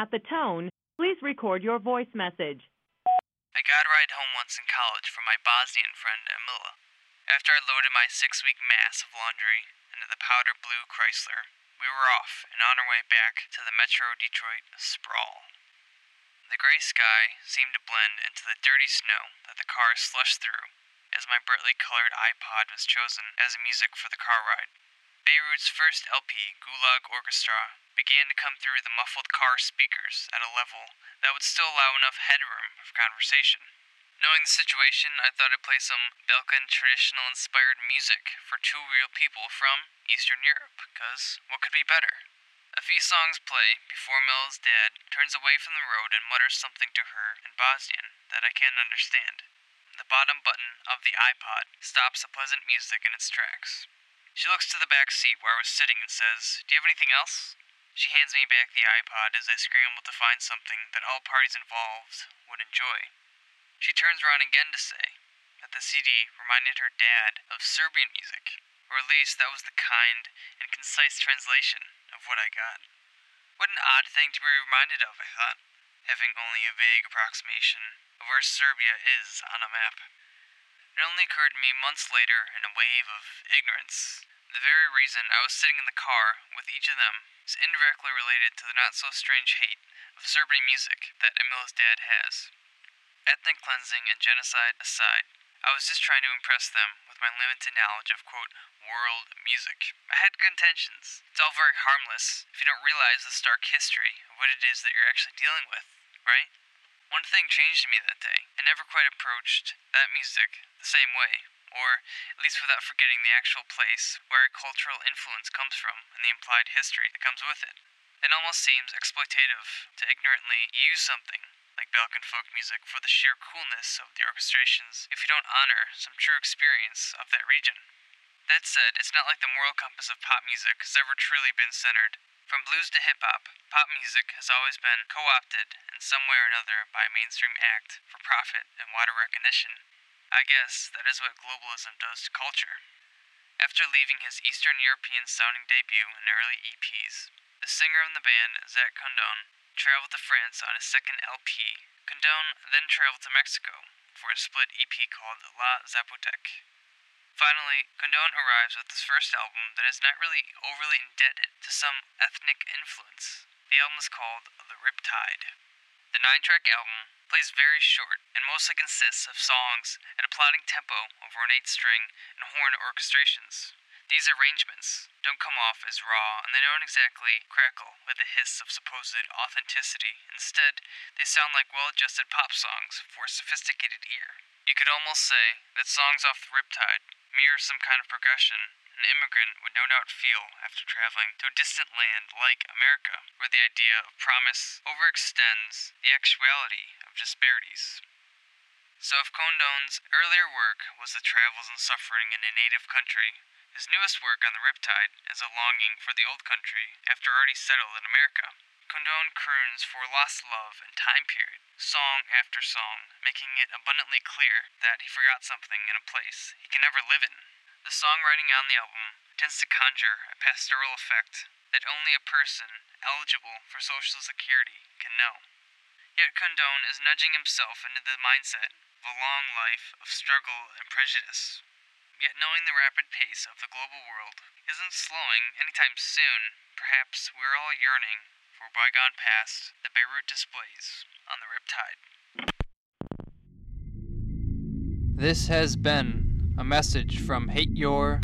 At the tone, please record your voice message. I got a ride home once in college from my Bosnian friend Emila. After I loaded my six week mass of laundry into the powder blue Chrysler, we were off and on our way back to the Metro Detroit sprawl. The gray sky seemed to blend into the dirty snow that the car slushed through as my brightly colored iPod was chosen as music for the car ride. Beirut's first LP, Gulag Orkestar, began to come through the muffled car speakers at a level that would still allow enough headroom for conversation. Knowing the situation, I thought I'd play some Balkan traditional inspired music for two real people from Eastern Europe, because what could be better? A few songs play before Mil's dad turns away from the road and mutters something to her in Bosnian that I can't understand. The bottom button of the iPod stops the pleasant music in its tracks. She looks to the back seat where I was sitting and says, Do you have anything else? She hands me back the iPod as I scramble to find something that all parties involved would enjoy. She turns around again to say that the CD reminded her dad of Serbian music, or at least that was the kind and concise translation of what I got. What an odd thing to be reminded of, I thought, having only a vague approximation of where Serbia is on a map. It only occurred to me months later in a wave of ignorance. The very reason I was sitting in the car with each of them is indirectly related to the not so strange hate of Serbian music that Emil's dad has. Ethnic cleansing and genocide aside, I was just trying to impress them with my limited knowledge of, quote, world music. I had good intentions. It's all very harmless if you don't realize the stark history of what it is that you're actually dealing with, right? One thing changed in me that day. I never quite approached that music the same way, or at least without forgetting the actual place where a cultural influence comes from and the implied history that comes with it. It almost seems exploitative to ignorantly use something like Balkan folk music for the sheer coolness of the orchestrations if you don't honor some true experience of that region. That said, it's not like the moral compass of pop music has ever truly been centered. From blues to hip hop, pop music has always been co opted in some way or another by a mainstream act for profit and wider recognition. I guess that is what globalism does to culture. After leaving his Eastern European sounding debut in early EPs, the singer of the band, Zach Condon, traveled to France on his second LP. Condon then traveled to Mexico for a split EP called La Zapotec. Finally, Condon arrives with his first album that is not really overly indebted to some ethnic influence. The album is called The Rip Tide. The nine track album plays very short and mostly consists of songs at a plodding tempo over ornate string and horn orchestrations. These arrangements don't come off as raw, and they don't exactly crackle with the hiss of supposed authenticity. Instead, they sound like well adjusted pop songs for a sophisticated ear. You could almost say that songs off the Rip Tide mirror some kind of progression an immigrant would no doubt feel after traveling to a distant land like America, where the idea of promise overextends the actuality of disparities. So, if Condon's earlier work was the travels and suffering in a native country, his newest work on the Rip Tide is a longing for the old country after already settled in America. Condon croons for lost love and time period, song after song, making it abundantly clear that he forgot something in a place he can never live in. The songwriting on the album tends to conjure a pastoral effect that only a person eligible for Social Security can know. Yet Condon is nudging himself into the mindset of a long life of struggle and prejudice. Yet knowing the rapid pace of the global world isn't slowing anytime soon, perhaps we're all yearning for bygone past the Beirut displays on the Rip Tide. This has been a message from Hate Your.